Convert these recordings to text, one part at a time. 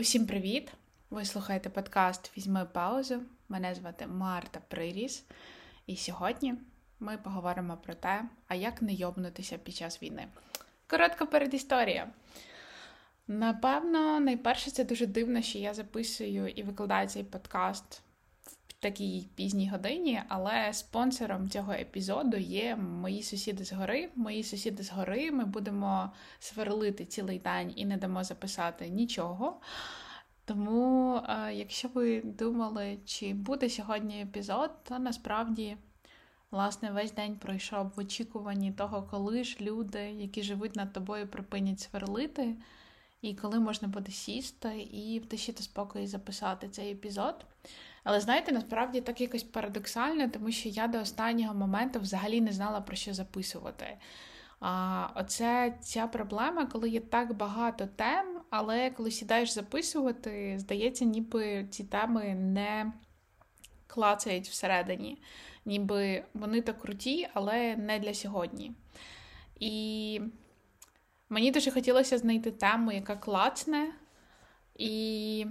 Усім привіт! Ви слухаєте подкаст Візьми паузу. Мене звати Марта Приріс, і сьогодні ми поговоримо про те, а як не йобнутися під час війни. Коротка передісторія. Напевно, найперше, це дуже дивно, що я записую і викладаю цей подкаст такій пізній годині, але спонсором цього епізоду є мої сусіди з гори. Мої сусіди з гори. Ми будемо сверлити цілий день і не дамо записати нічого. Тому, е, якщо ви думали, чи буде сьогодні епізод, то насправді. Власне, весь день пройшов в очікуванні того, коли ж люди, які живуть над тобою, припинять сверлити, і коли можна буде сісти і втащити спокій записати цей епізод. Але знаєте, насправді так якось парадоксально, тому що я до останнього моменту взагалі не знала про що записувати. А Оце ця проблема, коли є так багато тем, але коли сідаєш записувати, здається, ніби ці теми не клацають всередині. Ніби вони то круті, але не для сьогодні. І мені дуже хотілося знайти тему, яка клацне. І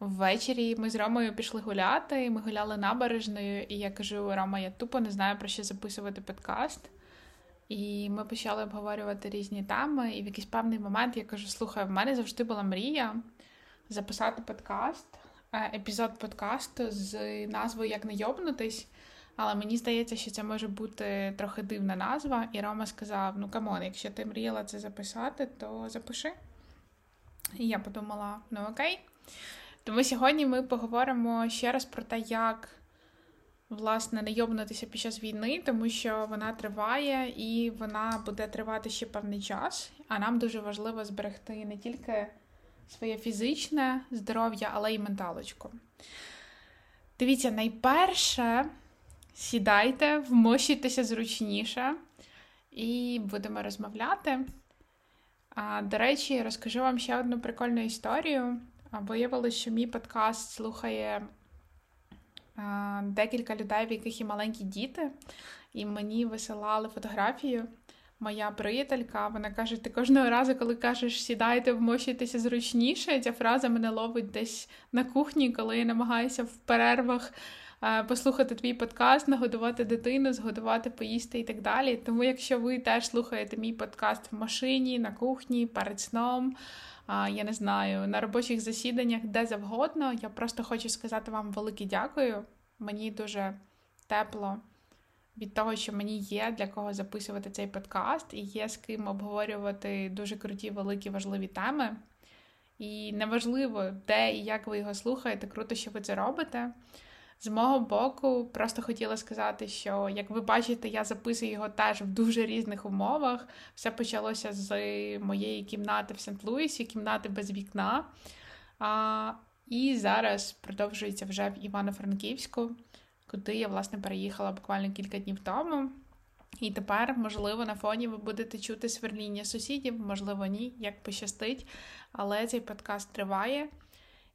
ввечері ми з Ромою пішли гуляти, ми гуляли набережною, і я кажу: Рома, я тупо не знаю про що записувати подкаст. І ми почали обговорювати різні теми. І в якийсь певний момент я кажу: слухай, в мене завжди була мрія записати подкаст, е, епізод подкасту з назвою Як не йобнутись. Але мені здається, що це може бути трохи дивна назва. І Рома сказав: ну come on, якщо ти мріяла це записати, то запиши. І я подумала: ну окей. Тому сьогодні ми поговоримо ще раз про те, як власне не йобнутися під час війни, тому що вона триває і вона буде тривати ще певний час. А нам дуже важливо зберегти не тільки своє фізичне здоров'я, але й менталочку. Дивіться, найперше сідайте, вмощуйтеся зручніше і будемо розмовляти. А, До речі, розкажу вам ще одну прикольну історію. Виявилося, що мій подкаст слухає декілька людей, в яких є маленькі діти, і мені висилали фотографію. Моя приятелька, вона каже: ти кожного разу, коли кажеш сідайте, вмощуйтеся зручніше, ця фраза мене ловить десь на кухні, коли я намагаюся в перервах Е, послухати твій подкаст, нагодувати дитину, згодувати, поїсти і так далі. Тому, якщо ви теж слухаєте мій подкаст в машині, на кухні, перед сном, я не знаю, на робочих засіданнях, де завгодно, я просто хочу сказати вам велике дякую. Мені дуже тепло. Від того, що мені є для кого записувати цей подкаст, і є з ким обговорювати дуже круті, великі, важливі теми. І неважливо, де і як ви його слухаєте, круто, що ви це робите. З мого боку, просто хотіла сказати, що як ви бачите, я записую його теж в дуже різних умовах. Все почалося з моєї кімнати в Сент-Луісі, кімнати без вікна. А, І зараз продовжується вже в Івано-Франківську, куди я, власне, переїхала буквально кілька днів тому. І тепер, можливо, на фоні ви будете чути сверління сусідів, можливо, ні, як пощастить. Але цей подкаст триває.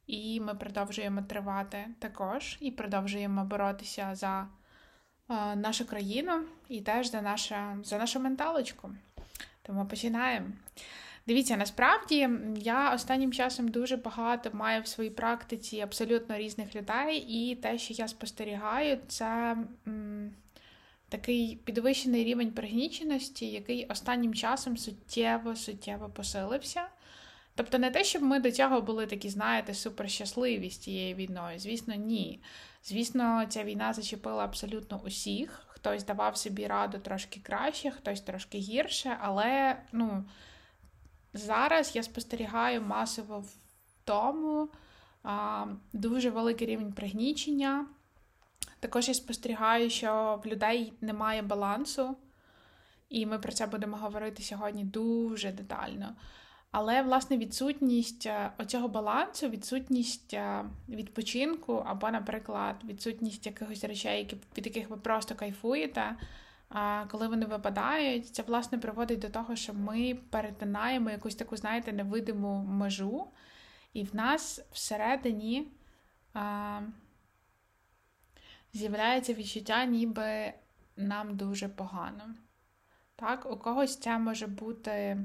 І ми продовжуємо тривати також і продовжуємо боротися за е, нашу країну і теж за, наша, за нашу менталочку. Тому починаємо. Дивіться, насправді я останнім часом дуже багато маю в своїй практиці абсолютно різних людей, і те, що я спостерігаю, це м, такий підвищений рівень пригніченості, який останнім часом суттєво суттєво посилився. Тобто не те, щоб ми до цього були такі, знаєте, суперщасливі з цією війною. Звісно, ні. Звісно, ця війна зачепила абсолютно усіх. Хтось давав собі раду трошки краще, хтось трошки гірше, але ну, зараз я спостерігаю масово в тому а, дуже великий рівень пригнічення. Також я спостерігаю, що в людей немає балансу, і ми про це будемо говорити сьогодні дуже детально. Але, власне, відсутність е, оцього балансу, відсутність е, відпочинку, або, наприклад, відсутність якихось речей, від яких ви просто кайфуєте, коли вони випадають, це власне приводить до того, що ми перетинаємо якусь таку, знаєте, невидиму межу, і в нас всередині а, з'являється відчуття, ніби нам дуже погано. Так, У когось це може бути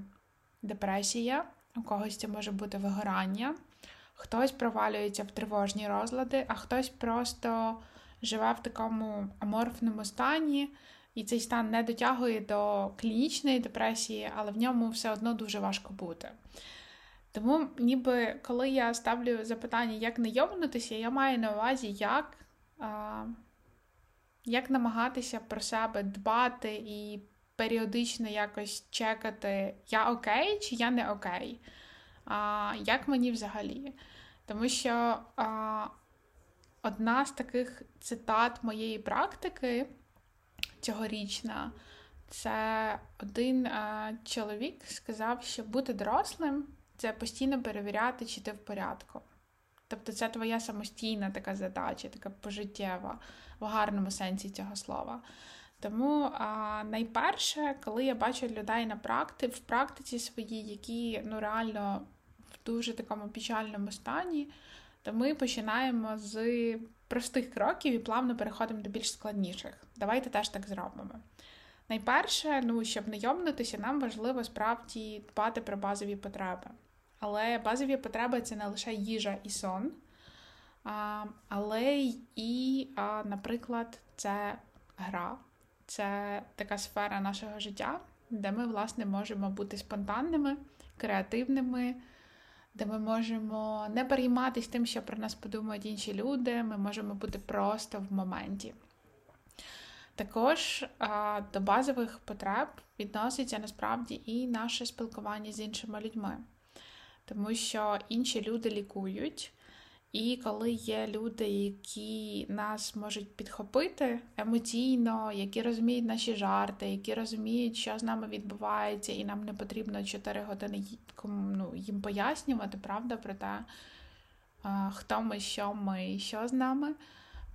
депресія, у когось це може бути вигорання, хтось провалюється в тривожні розлади, а хтось просто живе в такому аморфному стані, і цей стан не дотягує до клінічної депресії, але в ньому все одно дуже важко бути. Тому, ніби коли я ставлю запитання, як не йобнутися, я маю на увазі, як а, як намагатися про себе дбати і періодично якось чекати, я окей чи я не окей. А, Як мені взагалі? Тому що а, одна з таких цитат моєї практики цьогорічна, це один а, чоловік сказав, що бути дорослим це постійно перевіряти, чи ти в порядку. Тобто це твоя самостійна така задача, така пожиттєва, в гарному сенсі цього слова. Тому а, найперше, коли я бачу людей на практи, в практиці своїй, які ну, реально в дуже такому печальному стані, то ми починаємо з простих кроків і плавно переходимо до більш складніших. Давайте теж так зробимо. Найперше, ну, щоб не йомнутися, нам важливо справді дбати про базові потреби. Але базові потреби це не лише їжа і сон, а, але і, а, наприклад, це гра, це така сфера нашого життя, де ми, власне, можемо бути спонтанними, креативними, де ми можемо не перейматись тим, що про нас подумають інші люди, ми можемо бути просто в моменті. Також до базових потреб відноситься насправді і наше спілкування з іншими людьми тому що інші люди лікують. І коли є люди, які нас можуть підхопити емоційно, які розуміють наші жарти, які розуміють, що з нами відбувається, і нам не потрібно 4 години ну, їм пояснювати, правда, про те, хто ми, що ми і що з нами,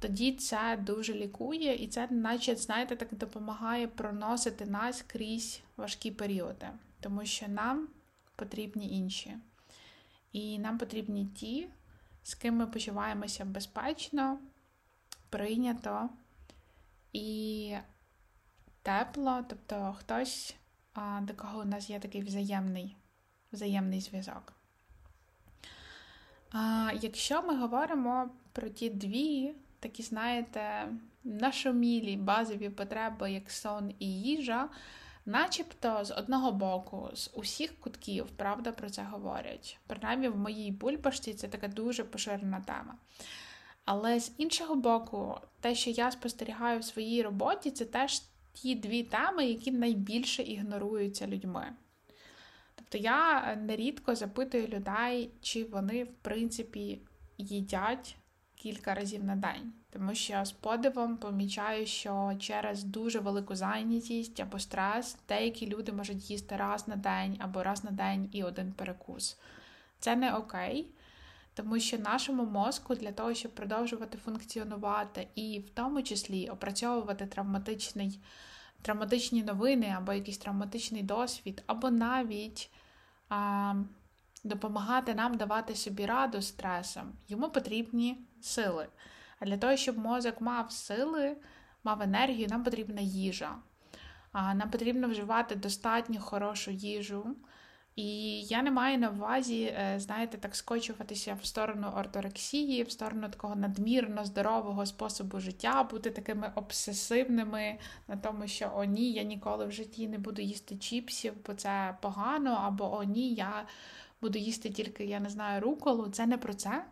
тоді це дуже лікує, і це, наче, знаєте, так допомагає проносити нас крізь важкі періоди, тому що нам потрібні інші. І нам потрібні ті, з ким ми почуваємося безпечно, прийнято і тепло, тобто хтось, до кого у нас є такий взаємний, взаємний зв'язок. Якщо ми говоримо про ті дві, такі, знаєте, нашомілі базові потреби, як сон і їжа, Начебто, з одного боку, з усіх кутків, правда, про це говорять. Принаймні, в моїй бульбашці це така дуже поширена тема. Але з іншого боку, те, що я спостерігаю в своїй роботі, це теж ті дві теми, які найбільше ігноруються людьми. Тобто я нерідко запитую людей, чи вони, в принципі, їдять кілька разів на день. Тому що з подивом помічаю, що через дуже велику зайнятість або стрес деякі люди можуть їсти раз на день або раз на день і один перекус. Це не окей, тому що нашому мозку для того, щоб продовжувати функціонувати і в тому числі опрацьовувати травматичний, травматичні новини або якийсь травматичний досвід, або навіть а, допомагати нам давати собі раду стресом, йому потрібні сили. А для того, щоб мозок мав сили, мав енергію, нам потрібна їжа. Нам потрібно вживати достатньо хорошу їжу. І я не маю на увазі, е, знаєте, так скочуватися в сторону орторексії, в сторону такого надмірно здорового способу життя, бути такими обсесивними на тому, що о, ні, я ніколи в житті не буду їсти чіпсів, бо це погано, або о, ні, я буду їсти тільки, я не знаю, руколу. Це не про це.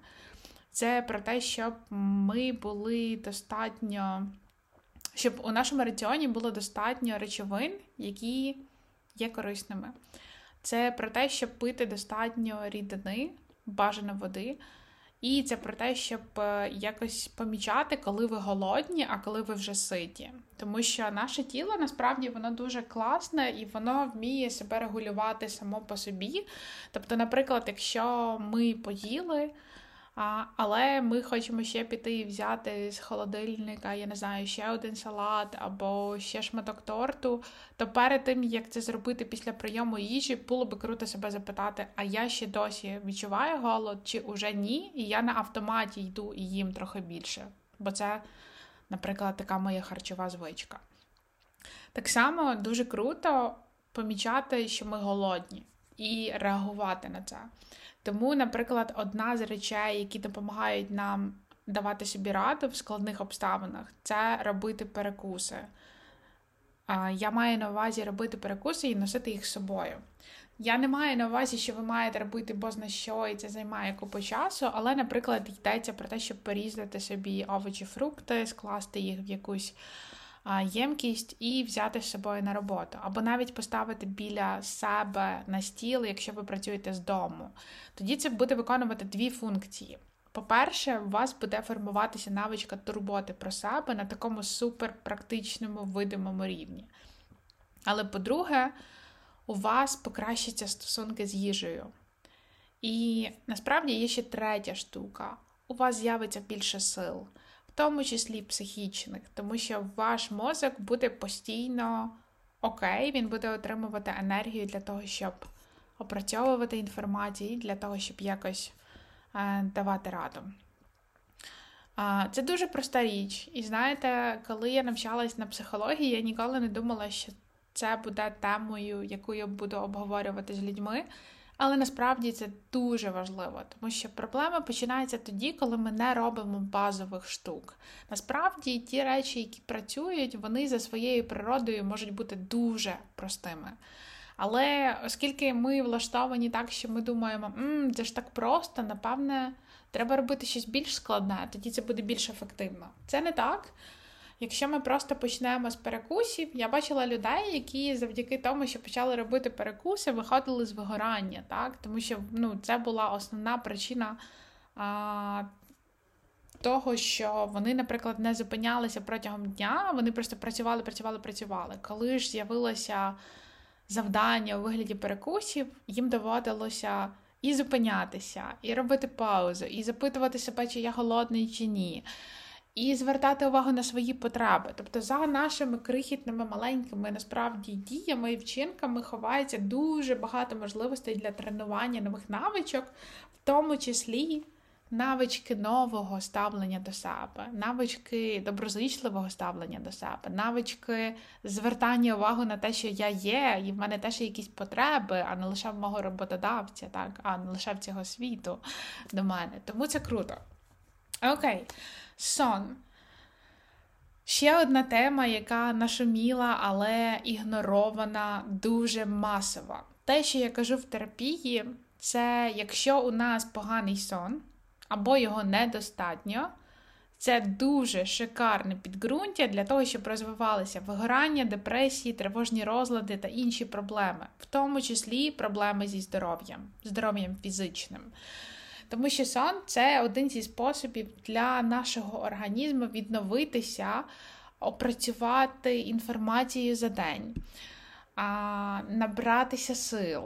Це про те, щоб ми були достатньо, щоб у нашому раціоні було достатньо речовин, які є корисними. Це про те, щоб пити достатньо рідини, бажано води. І це про те, щоб е, якось помічати, коли ви голодні, а коли ви вже ситі. Тому що наше тіло насправді воно дуже класне і воно вміє себе регулювати само по собі. Тобто, наприклад, якщо ми поїли. Але ми хочемо ще піти і взяти з холодильника, я не знаю, ще один салат або ще шматок торту. То перед тим, як це зробити після прийому їжі, було би круто себе запитати, а я ще досі відчуваю голод чи уже ні, і я на автоматі йду і їм трохи більше. Бо це, наприклад, така моя харчова звичка. Так само дуже круто помічати, що ми голодні. І реагувати на це. Тому, наприклад, одна з речей, які допомагають нам давати собі раду в складних обставинах, це робити перекуси. Я маю на увазі робити перекуси і носити їх з собою. Я не маю на увазі, що ви маєте робити бозна що, і це займає купу часу, але, наприклад, йдеться про те, щоб порізати собі овочі, фрукти, скласти їх в якусь ємкість і взяти з собою на роботу, або навіть поставити біля себе на стіл, якщо ви працюєте з дому. Тоді це буде виконувати дві функції. По-перше, у вас буде формуватися навичка турботи про себе на такому суперпрактичному видимому рівні. Але по-друге, у вас покращаться стосунки з їжею. І насправді є ще третя штука: у вас з'явиться більше сил, в тому числі психічних, тому що ваш мозок буде постійно окей, він буде отримувати енергію для того, щоб опрацьовувати інформацію, для того, щоб якось е, давати раду. Це дуже проста річ. І знаєте, коли я навчалась на психології, я ніколи не думала, що це буде темою, яку я буду обговорювати з людьми. Але насправді це дуже важливо, тому що проблема починається тоді, коли ми не робимо базових штук. Насправді, ті речі, які працюють, вони за своєю природою можуть бути дуже простими. Але оскільки ми влаштовані так, що ми думаємо, М, це ж так просто, напевне, треба робити щось більш складне, тоді це буде більш ефективно. Це не так. Якщо ми просто почнемо з перекусів, я бачила людей, які завдяки тому, що почали робити перекуси, виходили з вигорання, так? тому що ну, це була основна причина а, того, що вони, наприклад, не зупинялися протягом дня, вони просто працювали, працювали, працювали. Коли ж з'явилося завдання у вигляді перекусів, їм доводилося. І зупинятися, і робити паузу, і запитувати себе, чи я голодний, чи ні і звертати увагу на свої потреби. Тобто, за нашими крихітними маленькими насправді діями і вчинками ховається дуже багато можливостей для тренування нових навичок, в тому числі. Навички нового ставлення до себе, навички доброзичливого ставлення до себе, навички звертання уваги на те, що я є, і в мене теж є якісь потреби, а не лише в мого роботодавця, так, а не лише в цього світу до мене. Тому це круто. Окей. Сон. Ще одна тема, яка нашуміла, але ігнорована дуже масово. Те, що я кажу в терапії, це якщо у нас поганий сон або його недостатньо, це дуже шикарне підґрунтя для того, щоб розвивалися вигорання, депресії, тривожні розлади та інші проблеми, в тому числі проблеми зі здоров'ям, здоров'ям фізичним. Тому що сон це один зі способів для нашого організму відновитися, опрацювати інформацію за день, набратися сил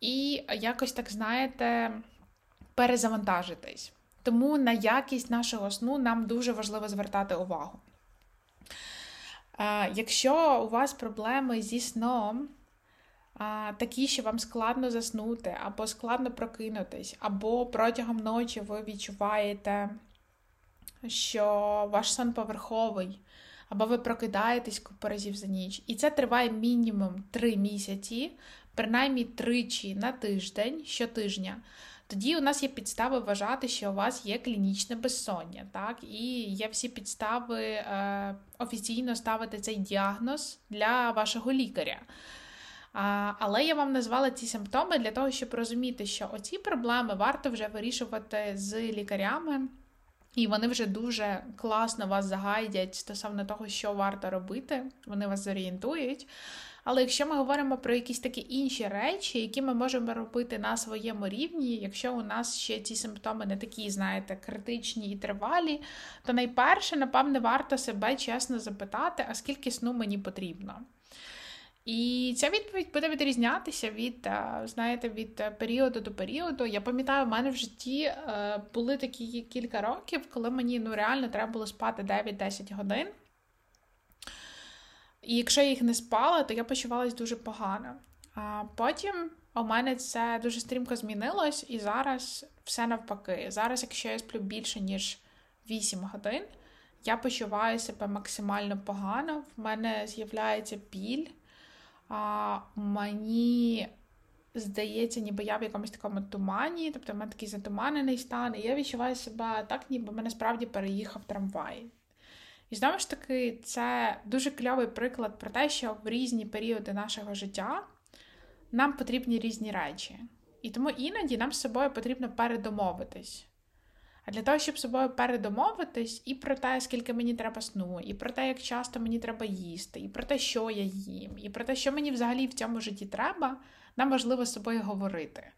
і якось так, знаєте, перезавантажитись. Тому на якість нашого сну нам дуже важливо звертати увагу. Якщо у вас проблеми зі сном, такі, що вам складно заснути, або складно прокинутись, або протягом ночі ви відчуваєте, що ваш сон поверховий, або ви прокидаєтесь купу разів за ніч. І це триває мінімум 3 місяці, принаймні тричі на тиждень щотижня. Тоді у нас є підстави вважати, що у вас є клінічне безсоння, так, і є всі підстави е, офіційно ставити цей діагноз для вашого лікаря. Але я вам назвала ці симптоми для того, щоб розуміти, що оці проблеми варто вже вирішувати з лікарями, і вони вже дуже класно вас загайдять стосовно того, що варто робити, вони вас зорієнтують. Але якщо ми говоримо про якісь такі інші речі, які ми можемо робити на своєму рівні, якщо у нас ще ці симптоми не такі, знаєте, критичні і тривалі, то найперше, напевне, варто себе чесно запитати, а скільки сну мені потрібно. І ця відповідь буде відрізнятися від, е, знаєте, від е, періоду до періоду. Я пам'ятаю, в мене в житті е, були такі кілька років, коли мені ну, реально треба було спати 9-10 годин. І якщо я їх не спала, то я почувалася дуже погано. А потім у мене це дуже стрімко змінилось, і зараз все навпаки. Зараз, якщо я сплю більше, ніж 8 годин, я почуваю себе максимально погано. В мене з'являється біль а, мені здається, ніби я в якомусь такому тумані, тобто в мене такий затуманений стан, і я відчуваю себе так, ніби мене справді переїхав трамвай. І знову ж таки, це дуже кльовий приклад про те, що в різні періоди нашого життя нам потрібні різні речі. І тому іноді нам з собою потрібно передомовитись. А для того, щоб з собою передомовитись, і про те, скільки мені треба сну, і про те, як часто мені треба їсти, і про те, що я їм, і про те, що мені взагалі в цьому житті треба, нам важливо з собою говорити.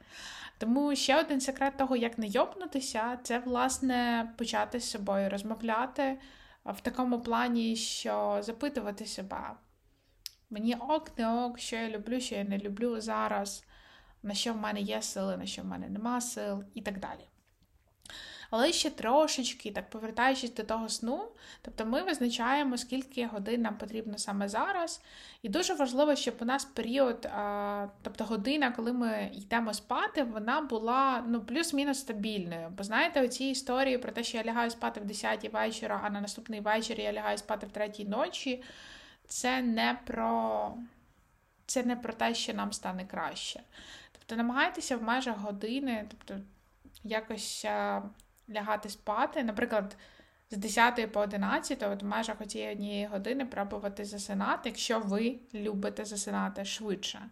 Тому ще один секрет того, як не йобнутися, це, власне, почати з собою розмовляти в такому плані, що запитувати себе. Мені ок, не ок, що я люблю, що я не люблю зараз, на що в мене є сили, на що в мене нема сил, і так далі. Але ще трошечки, так повертаючись до того сну, тобто ми визначаємо, скільки годин нам потрібно саме зараз. І дуже важливо, щоб у нас період, тобто година, коли ми йдемо спати, вона була ну, плюс-мінус стабільною. Бо знаєте, оці історії про те, що я лягаю спати в 10 вечора, а на наступний вечір я лягаю спати в 3 ночі, це не про. Це не про те, що нам стане краще. Тобто намагайтеся в межах години, тобто якось лягати спати. Наприклад, з 10 по 11, от в межах цієї однієї години пробувати засинати, якщо ви любите засинати швидше.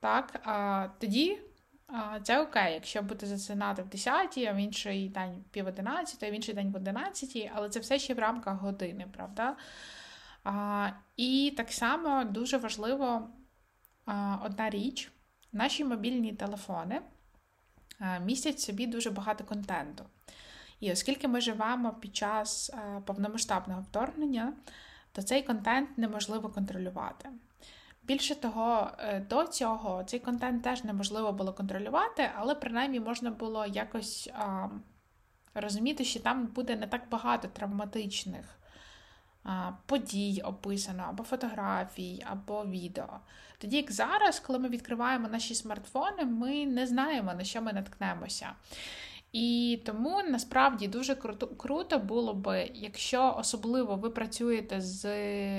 Так, а, Тоді а, це окей, якщо будете засинати в 10, а в інший день пів 11, а в інший день в 11, але це все ще в рамках години, правда? А, І так само дуже важливо а, одна річ: наші мобільні телефони містять в собі дуже багато контенту. І оскільки ми живемо під час е, повномасштабного вторгнення, то цей контент неможливо контролювати. Більше того, е, до цього цей контент теж неможливо було контролювати, але принаймні можна було якось а, розуміти, що там буде не так багато травматичних подій описано, або фотографій, або відео. Тоді, як зараз, коли ми відкриваємо наші смартфони, ми не знаємо, на що ми наткнемося. І тому насправді дуже круто круто було би, якщо особливо ви працюєте з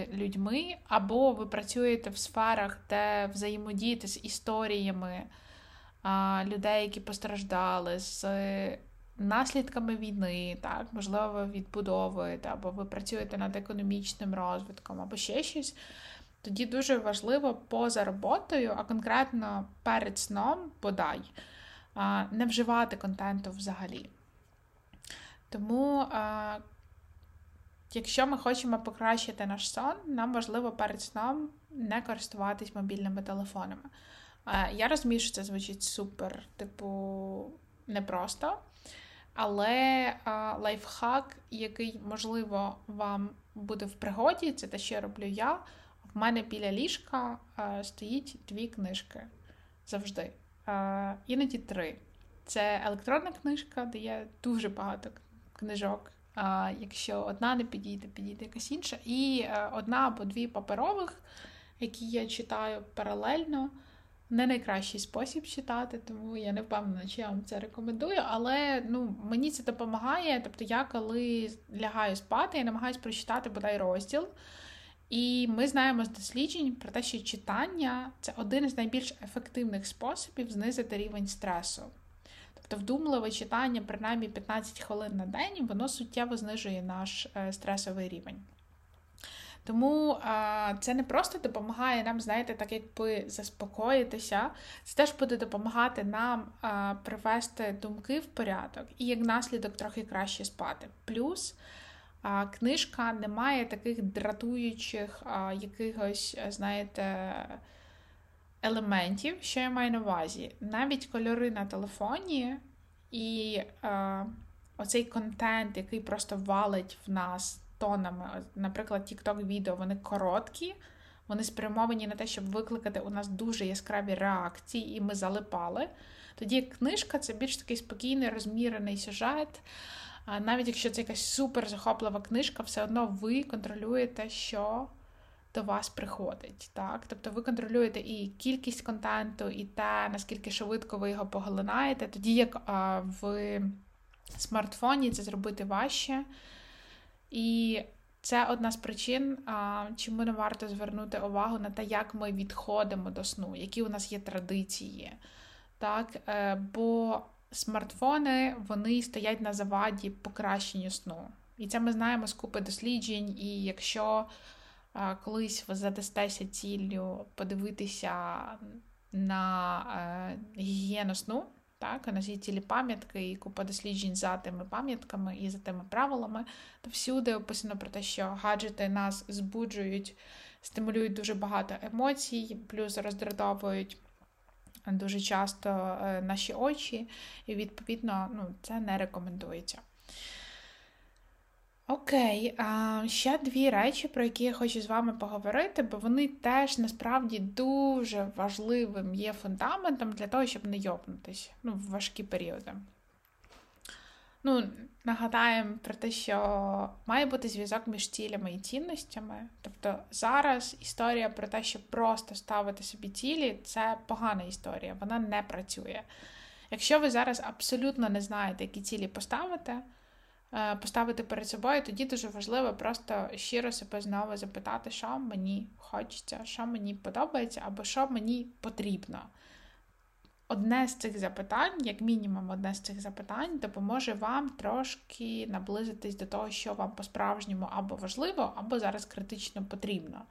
людьми, або ви працюєте в сферах, де взаємодієте з історіями а, людей, які постраждали, з наслідками війни, так, можливо, ви відбудовуєте, або ви працюєте над економічним розвитком, або ще щось. Тоді дуже важливо поза роботою, а конкретно перед сном бодай не вживати контенту взагалі. Тому, якщо ми хочемо покращити наш сон, нам важливо перед сном не користуватись мобільними телефонами. Я розумію, що це звучить супер, типу, непросто. Але а, лайфхак, який, можливо, вам буде в пригоді, це те, що я роблю я. В мене біля ліжка а, стоїть дві книжки завжди іноді три. Це електронна книжка, де є дуже багато книжок. Якщо одна не підійде, підійде якась інша. І е, одна або дві паперових, які я читаю паралельно. Не найкращий спосіб читати, тому я не впевнена, чи я вам це рекомендую. Але ну, мені це допомагає. Тобто, я коли лягаю спати, я намагаюся прочитати бодай розділ. І ми знаємо з досліджень про те, що читання це один із найбільш ефективних способів знизити рівень стресу. Тобто, вдумливе читання, принаймні 15 хвилин на день, воно суттєво знижує наш е, стресовий рівень. Тому це не просто допомагає нам, знаєте, так якби заспокоїтися, це теж буде допомагати нам привести думки в порядок і як наслідок трохи краще спати. Плюс книжка не має таких дратуючих якихось, знаєте, елементів, що я маю на увазі. Навіть кольори на телефоні і е, оцей контент, який просто валить в нас тонами. Наприклад, TikTok відео вони короткі, вони спрямовані на те, щоб викликати у нас дуже яскраві реакції, і ми залипали. Тоді книжка це більш такий спокійний, розмірений сюжет навіть якщо це якась супер захоплива книжка, все одно ви контролюєте, що до вас приходить. Так? Тобто ви контролюєте і кількість контенту, і те, наскільки швидко ви його поглинаєте, тоді як в смартфоні це зробити важче. І це одна з причин, чому не варто звернути увагу на те, як ми відходимо до сну, які у нас є традиції. Так, е, Бо смартфони вони стоять на заваді покращенню сну. І це ми знаємо з купи досліджень. І якщо колись ви задастеся ціллю подивитися на е, гігієну сну, так, нас є цілі пам'ятки і купа досліджень за тими пам'ятками і за тими правилами, то всюди описано про те, що гаджети нас збуджують, стимулюють дуже багато емоцій, плюс роздратовують дуже часто е, наші очі, і, відповідно, ну, це не рекомендується. Окей, ще дві речі, про які я хочу з вами поговорити, бо вони теж насправді дуже важливим є фундаментом для того, щоб не йопнутися ну, в важкі періоди. Ну, Нагадаємо про те, що має бути зв'язок між цілями і цінностями. Тобто зараз історія про те, щоб просто ставити собі цілі, це погана історія, вона не працює. Якщо ви зараз абсолютно не знаєте, які цілі поставити, Е, поставити перед собою, тоді дуже важливо просто щиро себе знову запитати, що мені хочеться, що мені подобається, або що мені потрібно. Одне з цих запитань, як мінімум, одне з цих запитань, допоможе вам трошки наблизитись до того, що вам по-справжньому або важливо, або зараз критично потрібно.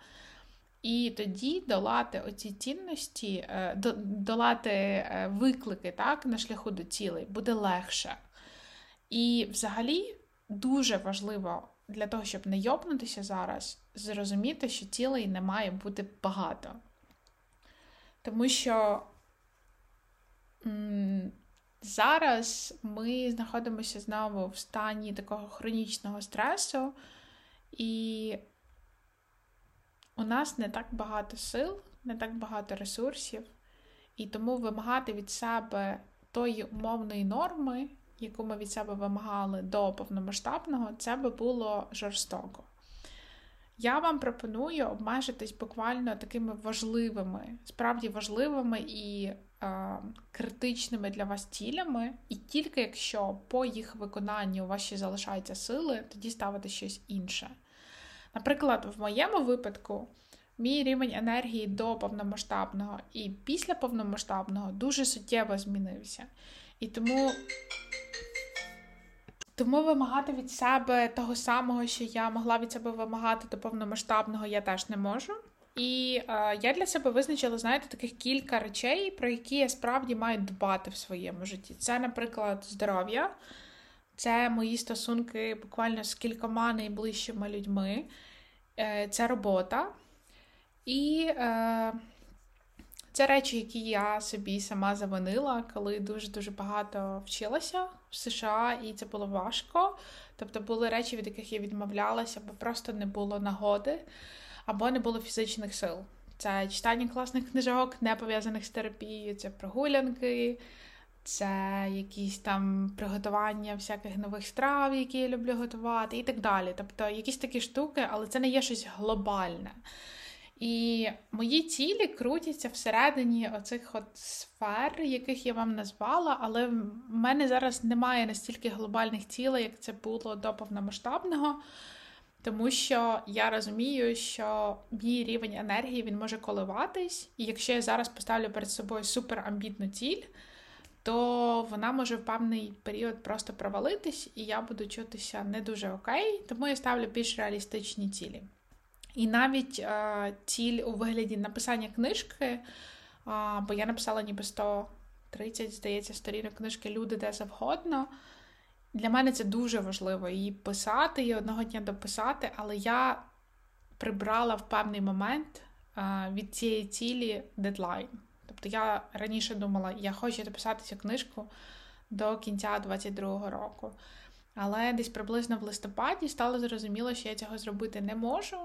І тоді долати оці цінності, е, долати е, виклики так, на шляху до цілей буде легше. І взагалі дуже важливо для того, щоб не йопнутися зараз, зрозуміти, що цілей не має бути багато. Тому що зараз ми знаходимося знову в стані такого хронічного стресу, і у нас не так багато сил, не так багато ресурсів, і тому вимагати від себе тої умовної норми яку ми від себе вимагали до повномасштабного, це би було жорстоко. Я вам пропоную обмежитись буквально такими важливими, справді важливими і критичними для вас цілями, і тільки якщо по їх виконанню у вас ще залишаються сили, тоді ставити щось інше. Наприклад, в моєму випадку мій рівень енергії до повномасштабного і після повномасштабного дуже суттєво змінився. І тому тому вимагати від себе того самого, що я могла від себе вимагати до повномасштабного, я теж не можу. І е, я для себе визначила, знаєте, таких кілька речей, про які я справді маю дбати в своєму житті. Це, наприклад, здоров'я, це мої стосунки буквально з кількома найближчими людьми, е, це робота. І е, це речі, які я собі сама завинила, коли дуже-дуже багато вчилася в США, і це було важко. Тобто були речі, від яких я відмовлялася, бо просто не було нагоди, або не було фізичних сил. Це читання класних книжок, не пов'язаних з терапією, це прогулянки, це якісь там приготування всяких нових страв, які я люблю готувати, і так далі. Тобто якісь такі штуки, але це не є щось глобальне. І мої цілі крутяться всередині оцих от сфер, яких я вам назвала, але в мене зараз немає настільки глобальних цілей, як це було до повномасштабного, тому що я розумію, що мій рівень енергії він може коливатись, і якщо я зараз поставлю перед собою суперамбітну ціль, то вона може в певний період просто провалитись, і я буду чутися не дуже окей, тому я ставлю більш реалістичні цілі. І навіть а, ціль у вигляді написання книжки, а, бо я написала ніби 130, здається, сторінок книжки Люди де завгодно. Для мене це дуже важливо її писати і одного дня дописати, але я прибрала в певний момент від цієї цілі дедлайн. Тобто я раніше думала, я хочу дописати цю книжку до кінця 22-го року. Але десь приблизно в листопаді стало зрозуміло, що я цього зробити не можу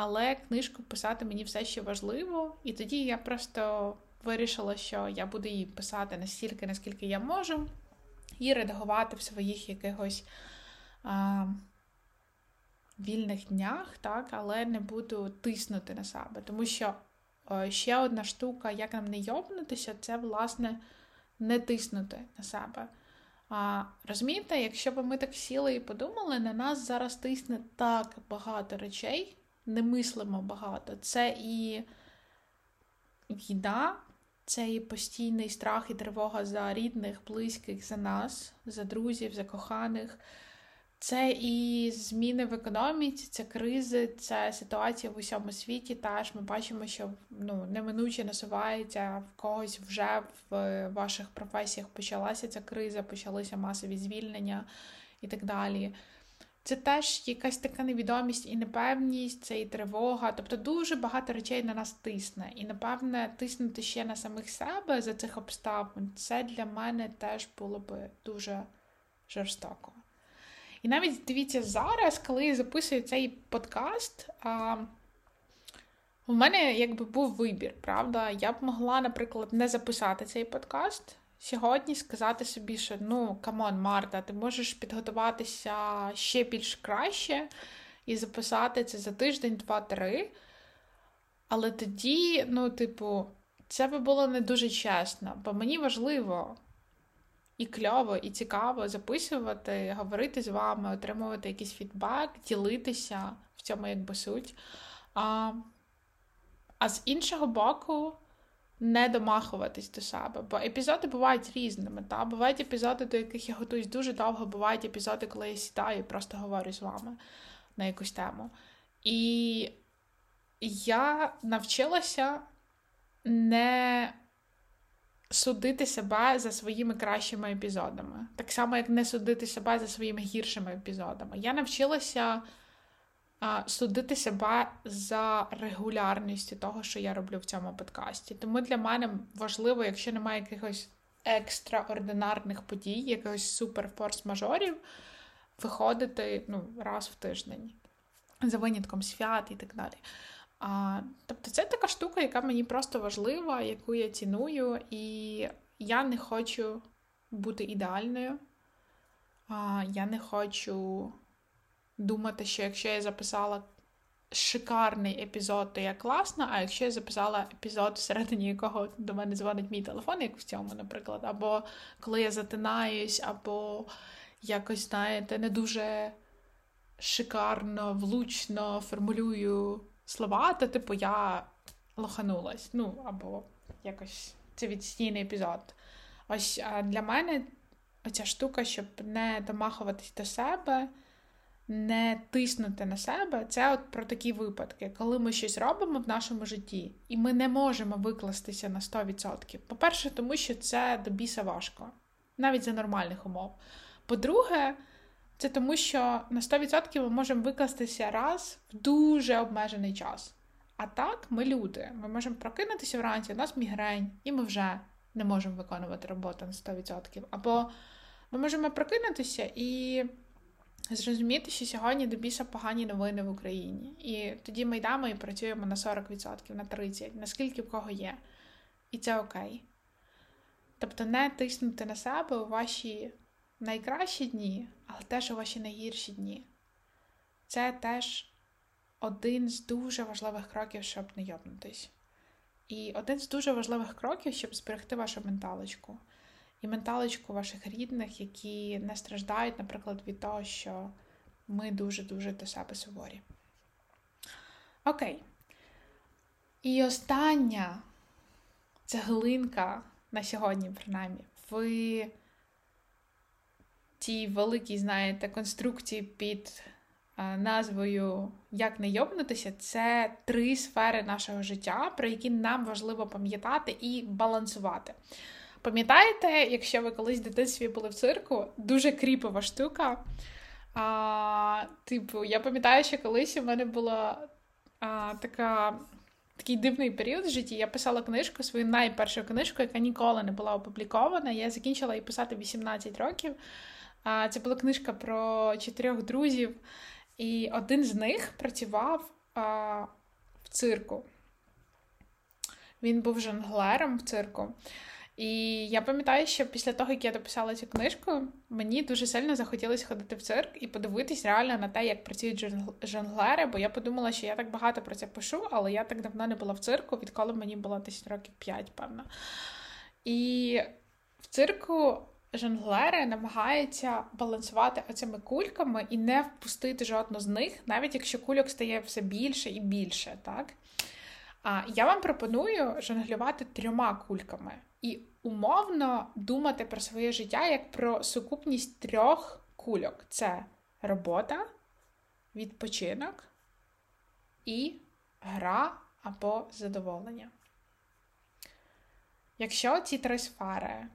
але книжку писати мені все ще важливо, і тоді я просто вирішила, що я буду її писати настільки, наскільки я можу, і редагувати в своїх якихось а, вільних днях, так, але не буду тиснути на себе. Тому що а, ще одна штука, як нам не йобнутися, це, власне, не тиснути на себе. А, Розумієте, якщо б ми так сіли і подумали, на нас зараз тисне так багато речей, не мислимо багато. Це і цей постійний страх і тривога за рідних, близьких, за нас, за друзів, за коханих. Це і зміни в економіці, це кризи, це ситуація в усьому світі. Теж ми бачимо, що ну, неминуче насувається в когось вже в ваших професіях почалася ця криза, почалися масові звільнення і так далі. Це теж якась така невідомість і непевність, це і тривога. Тобто дуже багато речей на нас тисне. І, напевне, тиснути ще на самих себе за цих обставин, це для мене теж було би дуже жорстоко. І навіть дивіться, зараз, коли я записую цей подкаст, а, у мене якби був вибір, правда? Я б могла, наприклад, не записати цей подкаст. Сьогодні сказати собі, що ну come on, Марта, ти можеш підготуватися ще більш краще і записати це за тиждень, два-три. Але тоді, ну, типу, це би було не дуже чесно, бо мені важливо і кльово, і цікаво записувати, говорити з вами, отримувати якийсь фідбек, ділитися в цьому якби суть. А, А з іншого боку, не домахуватись до себе. Бо епізоди бувають різними. Та? Бувають епізоди, до яких я готуюсь дуже довго, бувають епізоди, коли я сідаю і просто говорю з вами на якусь тему. І я навчилася не судити себе за своїми кращими епізодами. Так само, як не судити себе за своїми гіршими епізодами. Я навчилася судити себе за регулярністю того, що я роблю в цьому подкасті. Тому для мене важливо, якщо немає якихось екстраординарних подій, якихось супер форс-мажорів, виходити ну, раз в тиждень. За винятком свят і так далі. А, Тобто це така штука, яка мені просто важлива, яку я ціную, і я не хочу бути ідеальною. А, Я не хочу думати, що якщо я записала шикарний епізод, то я класна, а якщо я записала епізод, всередині якого до мене дзвонить мій телефон, як в цьому, наприклад, або коли я затинаюсь, або якось, знаєте, не дуже шикарно, влучно формулюю слова, то, типу, я лоханулась. Ну, або якось це відстійний епізод. Ось для мене оця штука, щоб не домахуватись до себе, не тиснути на себе, це от про такі випадки, коли ми щось робимо в нашому житті, і ми не можемо викластися на 100%. По-перше, тому що це до біса важко, навіть за нормальних умов. По-друге, це тому, що на 100% ми можемо викластися раз в дуже обмежений час. А так, ми люди. Ми можемо прокинутися вранці, у нас мігрень, і ми вже не можемо виконувати роботу на 100%. Або ми можемо прокинутися і зрозуміти, що сьогодні до погані новини в Україні. І тоді ми йдемо і працюємо на 40%, на 30%, наскільки в кого є. І це окей. Тобто не тиснути на себе у ваші найкращі дні, але теж у ваші найгірші дні. Це теж один з дуже важливих кроків, щоб не йобнутись. І один з дуже важливих кроків, щоб зберегти вашу менталочку. І менталочку ваших рідних, які не страждають, наприклад, від того, що ми дуже-дуже до себе суворі. Окей. І остання цеглинка на сьогодні, принаймні, ви тій великій, знаєте, конструкції під назвою Як не йобнутися, це три сфери нашого життя, про які нам важливо пам'ятати і балансувати. Пам'ятаєте, якщо ви колись в дитинстві були в цирку, дуже кріпова штука. А, Типу, я пам'ятаю, що колись у мене була а, така. Такий дивний період в житті. Я писала книжку, свою найпершу книжку, яка ніколи не була опублікована. Я закінчила її писати 18 років. Це була книжка про чотирьох друзів, і один з них працював в цирку. Він був жонглером в цирку. І я пам'ятаю, що після того, як я дописала цю книжку, мені дуже сильно захотілося ходити в цирк і подивитись реально на те, як працюють жонглери, бо я подумала, що я так багато про це пишу, але я так давно не була в цирку, відколи мені було десь років 5, певно. І в цирку жонглери намагаються балансувати оцими кульками і не впустити жодну з них, навіть якщо кульок стає все більше і більше, так? А я вам пропоную жонглювати трьома кульками і умовно думати про своє життя як про сукупність трьох кульок: це робота, відпочинок і гра або задоволення. Якщо ці три сфери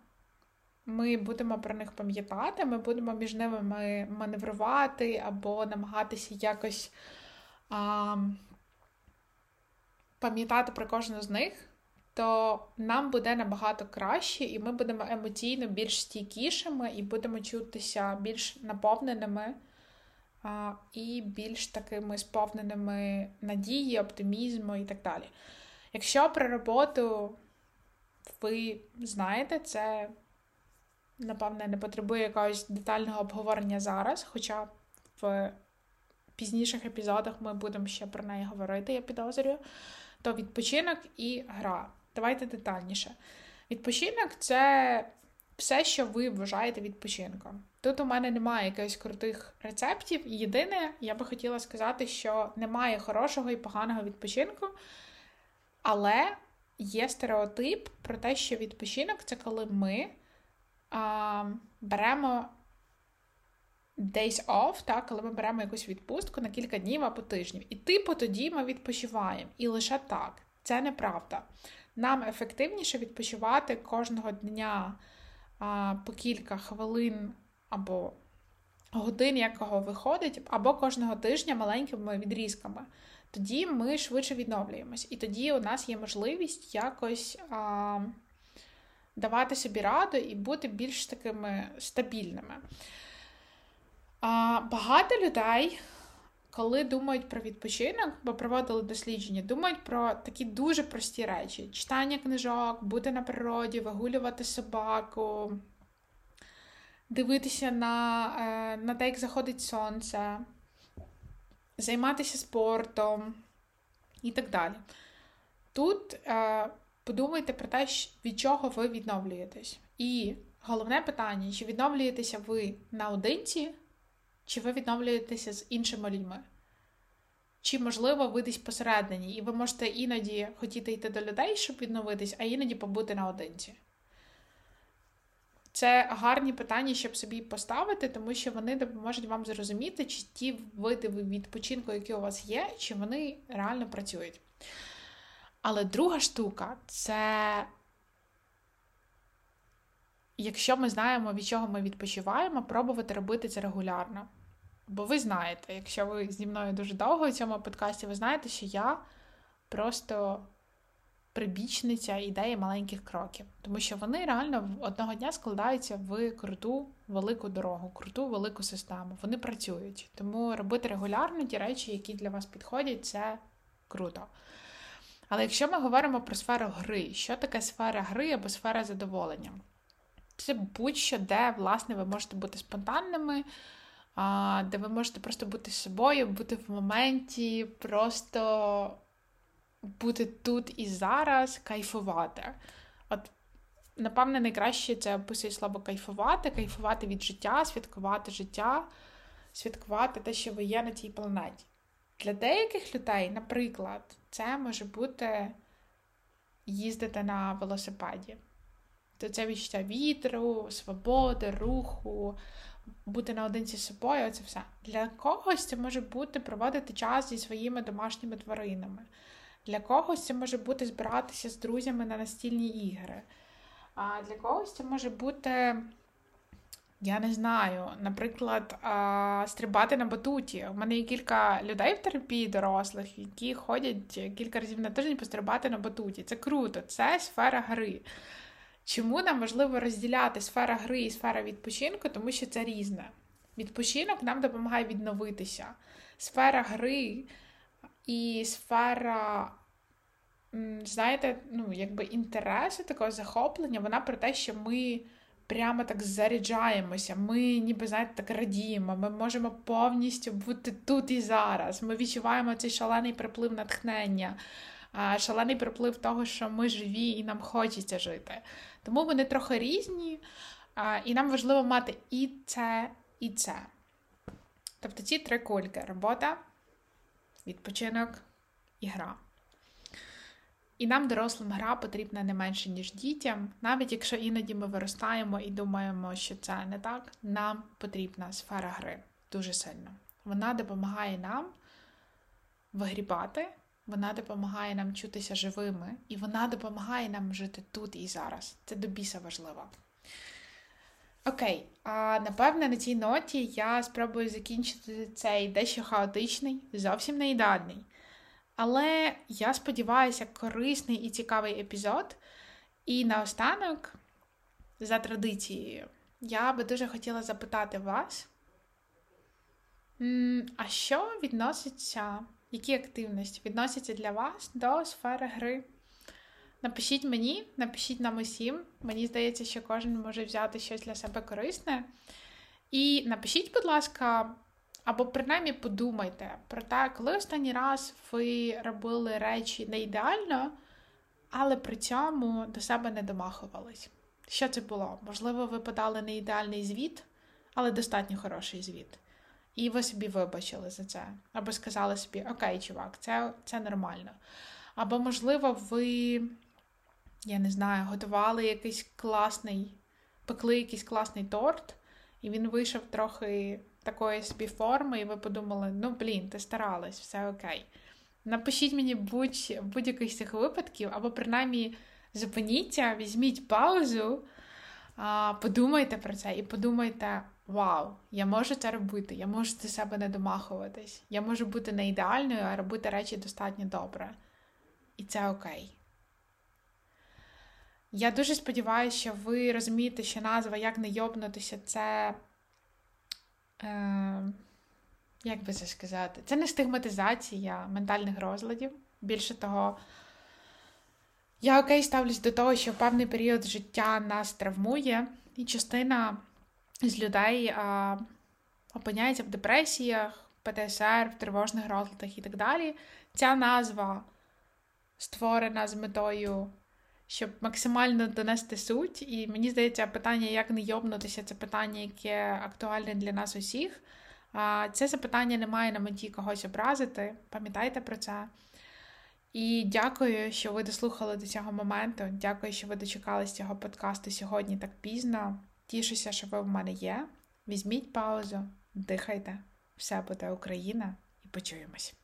ми будемо про них пам'ятати, ми будемо між ними маневрувати або намагатися якось а, пам'ятати про кожну з них, то нам буде набагато краще, і ми будемо емоційно більш стійкішими і будемо чутися більш наповненими а, і більш такими сповненими надії, оптимізму і так далі. Якщо про роботу ви знаєте, це напевне, не потребує якогось детального обговорення зараз, хоча в пізніших епізодах ми будемо ще про неї говорити, я підозрюю. То відпочинок і гра. Давайте детальніше. Відпочинок це все, що ви вважаєте відпочинком. Тут у мене немає якихось крутих рецептів. Єдине, я би хотіла сказати, що немає хорошого і поганого відпочинку, але є стереотип про те, що відпочинок це коли ми а, беремо days off, так, коли ми беремо якусь відпустку на кілька днів або тижнів. І типу тоді ми відпочиваємо. І лише так. Це неправда. Нам ефективніше відпочивати кожного дня а, по кілька хвилин або годин, якого виходить, або кожного тижня маленькими відрізками. Тоді ми швидше відновлюємось. І тоді у нас є можливість якось. А, давати собі раду і бути більш такими стабільними. А, Багато людей, коли думають про відпочинок, бо проводили дослідження, думають про такі дуже прості речі: читання книжок, бути на природі, вигулювати собаку, дивитися на, е, на те, як заходить сонце, займатися спортом і так далі. Тут е, подумайте про те, від чого ви відновлюєтесь. І головне питання: чи відновлюєтеся ви наодинці, чи ви відновлюєтеся з іншими людьми? Чи, можливо, ви десь посередині, і ви можете іноді хотіти йти до людей, щоб відновитись, а іноді побути наодинці? Це гарні питання, щоб собі поставити, тому що вони допоможуть вам зрозуміти, чи ті види відпочинку, які у вас є, чи вони реально працюють. Але друга штука це, якщо ми знаємо, від чого ми відпочиваємо, пробувати робити це регулярно. Бо ви знаєте, якщо ви зі мною дуже довго у цьому подкасті, ви знаєте, що я просто прибічниця ідеї маленьких кроків. Тому що вони реально одного дня складаються в круту велику дорогу, круту велику систему. Вони працюють. Тому робити регулярно ті речі, які для вас підходять, це круто. Але якщо ми говоримо про сферу гри, що таке сфера гри або сфера задоволення? Це будь-що, де, власне, ви можете бути спонтанними, де ви можете просто бути собою, бути в моменті, просто бути тут і зараз, кайфувати. От, напевне, найкраще це описує слово кайфувати, кайфувати від життя, святкувати життя, святкувати те, що ви є на цій планеті. Для деяких людей, наприклад, це може бути їздити на велосипеді. То це відчуття вітру, свободи, руху, бути наодинці з собою це все. Для когось це може бути проводити час зі своїми домашніми тваринами. Для когось це може бути збиратися з друзями на настільні ігри. А для когось це може бути я не знаю, наприклад, стрибати на батуті. У мене є кілька людей в терапії дорослих, які ходять кілька разів на тиждень пострибати на батуті. Це круто, це сфера гри. Чому нам важливо розділяти сфера гри і сфера відпочинку? Тому що це різне. Відпочинок нам допомагає відновитися. Сфера гри і сфера, знаєте, ну, якби інтересу, такого захоплення, вона про те, що ми прямо так заряджаємося. Ми ніби знаєте, так радіємо. Ми можемо повністю бути тут і зараз. Ми відчуваємо цей шалений приплив натхнення, шалений приплив того, що ми живі і нам хочеться жити. Тому вони трохи різні, і нам важливо мати і це, і це. Тобто ці три кульки: робота, відпочинок і гра. І нам, дорослим, гра потрібна не менше, ніж дітям. Навіть якщо іноді ми виростаємо і думаємо, що це не так, нам потрібна сфера гри дуже сильно. Вона допомагає нам вигрібати, вона допомагає нам чутися живими, і вона допомагає нам жити тут і зараз. Це до біса важливо. Окей, а напевне на цій ноті я спробую закінчити цей дещо хаотичний, зовсім не ідеальний. Але я сподіваюся, корисний і цікавий епізод. І наостанок, за традицією, я би дуже хотіла запитати вас, а що відноситься, які активності відносяться для вас до сфери гри? Напишіть мені, напишіть нам усім. Мені здається, що кожен може взяти щось для себе корисне. І напишіть, будь ласка, або принаймні подумайте про те, коли останній раз ви робили речі не ідеально, але при цьому до себе не домахувались. Що це було? Можливо, ви подали не ідеальний звіт, але достатньо хороший звіт. І ви собі вибачили за це. Або сказали собі, окей, чувак, це, це нормально. Або, можливо, ви, я не знаю, готували якийсь класний, пекли якийсь класний торт, і він вийшов трохи такої собі форми, і ви подумали, ну, блін, ти старалась, все окей. Напишіть мені будь, будь-яких з цих випадків, або принаймні зупиніться, візьміть паузу, подумайте про це і подумайте: вау, я можу це робити, я можу до себе не домахуватись, я можу бути не ідеальною, а робити речі достатньо добре. І це окей. Я дуже сподіваюся, що ви розумієте, що назва як не йобнутися це. Е, як би це сказати? Це не стигматизація ментальних розладів. Більше того, я окей ставлюсь до того, що певний період життя нас травмує, і частина з людей а, опиняється в депресіях, ПТСР, в тривожних розладах і так далі. Ця назва створена з метою, щоб максимально донести суть. І мені здається, питання, як не йобнутися, це питання, яке актуальне для нас усіх. А Це запитання не має на меті когось образити. Пам'ятайте про це. І дякую, що ви дослухали до цього моменту. Дякую, що ви дочекались цього подкасту сьогодні так пізно. Тішуся, що ви в мене є. Візьміть паузу, дихайте, все буде Україна, і почуємось.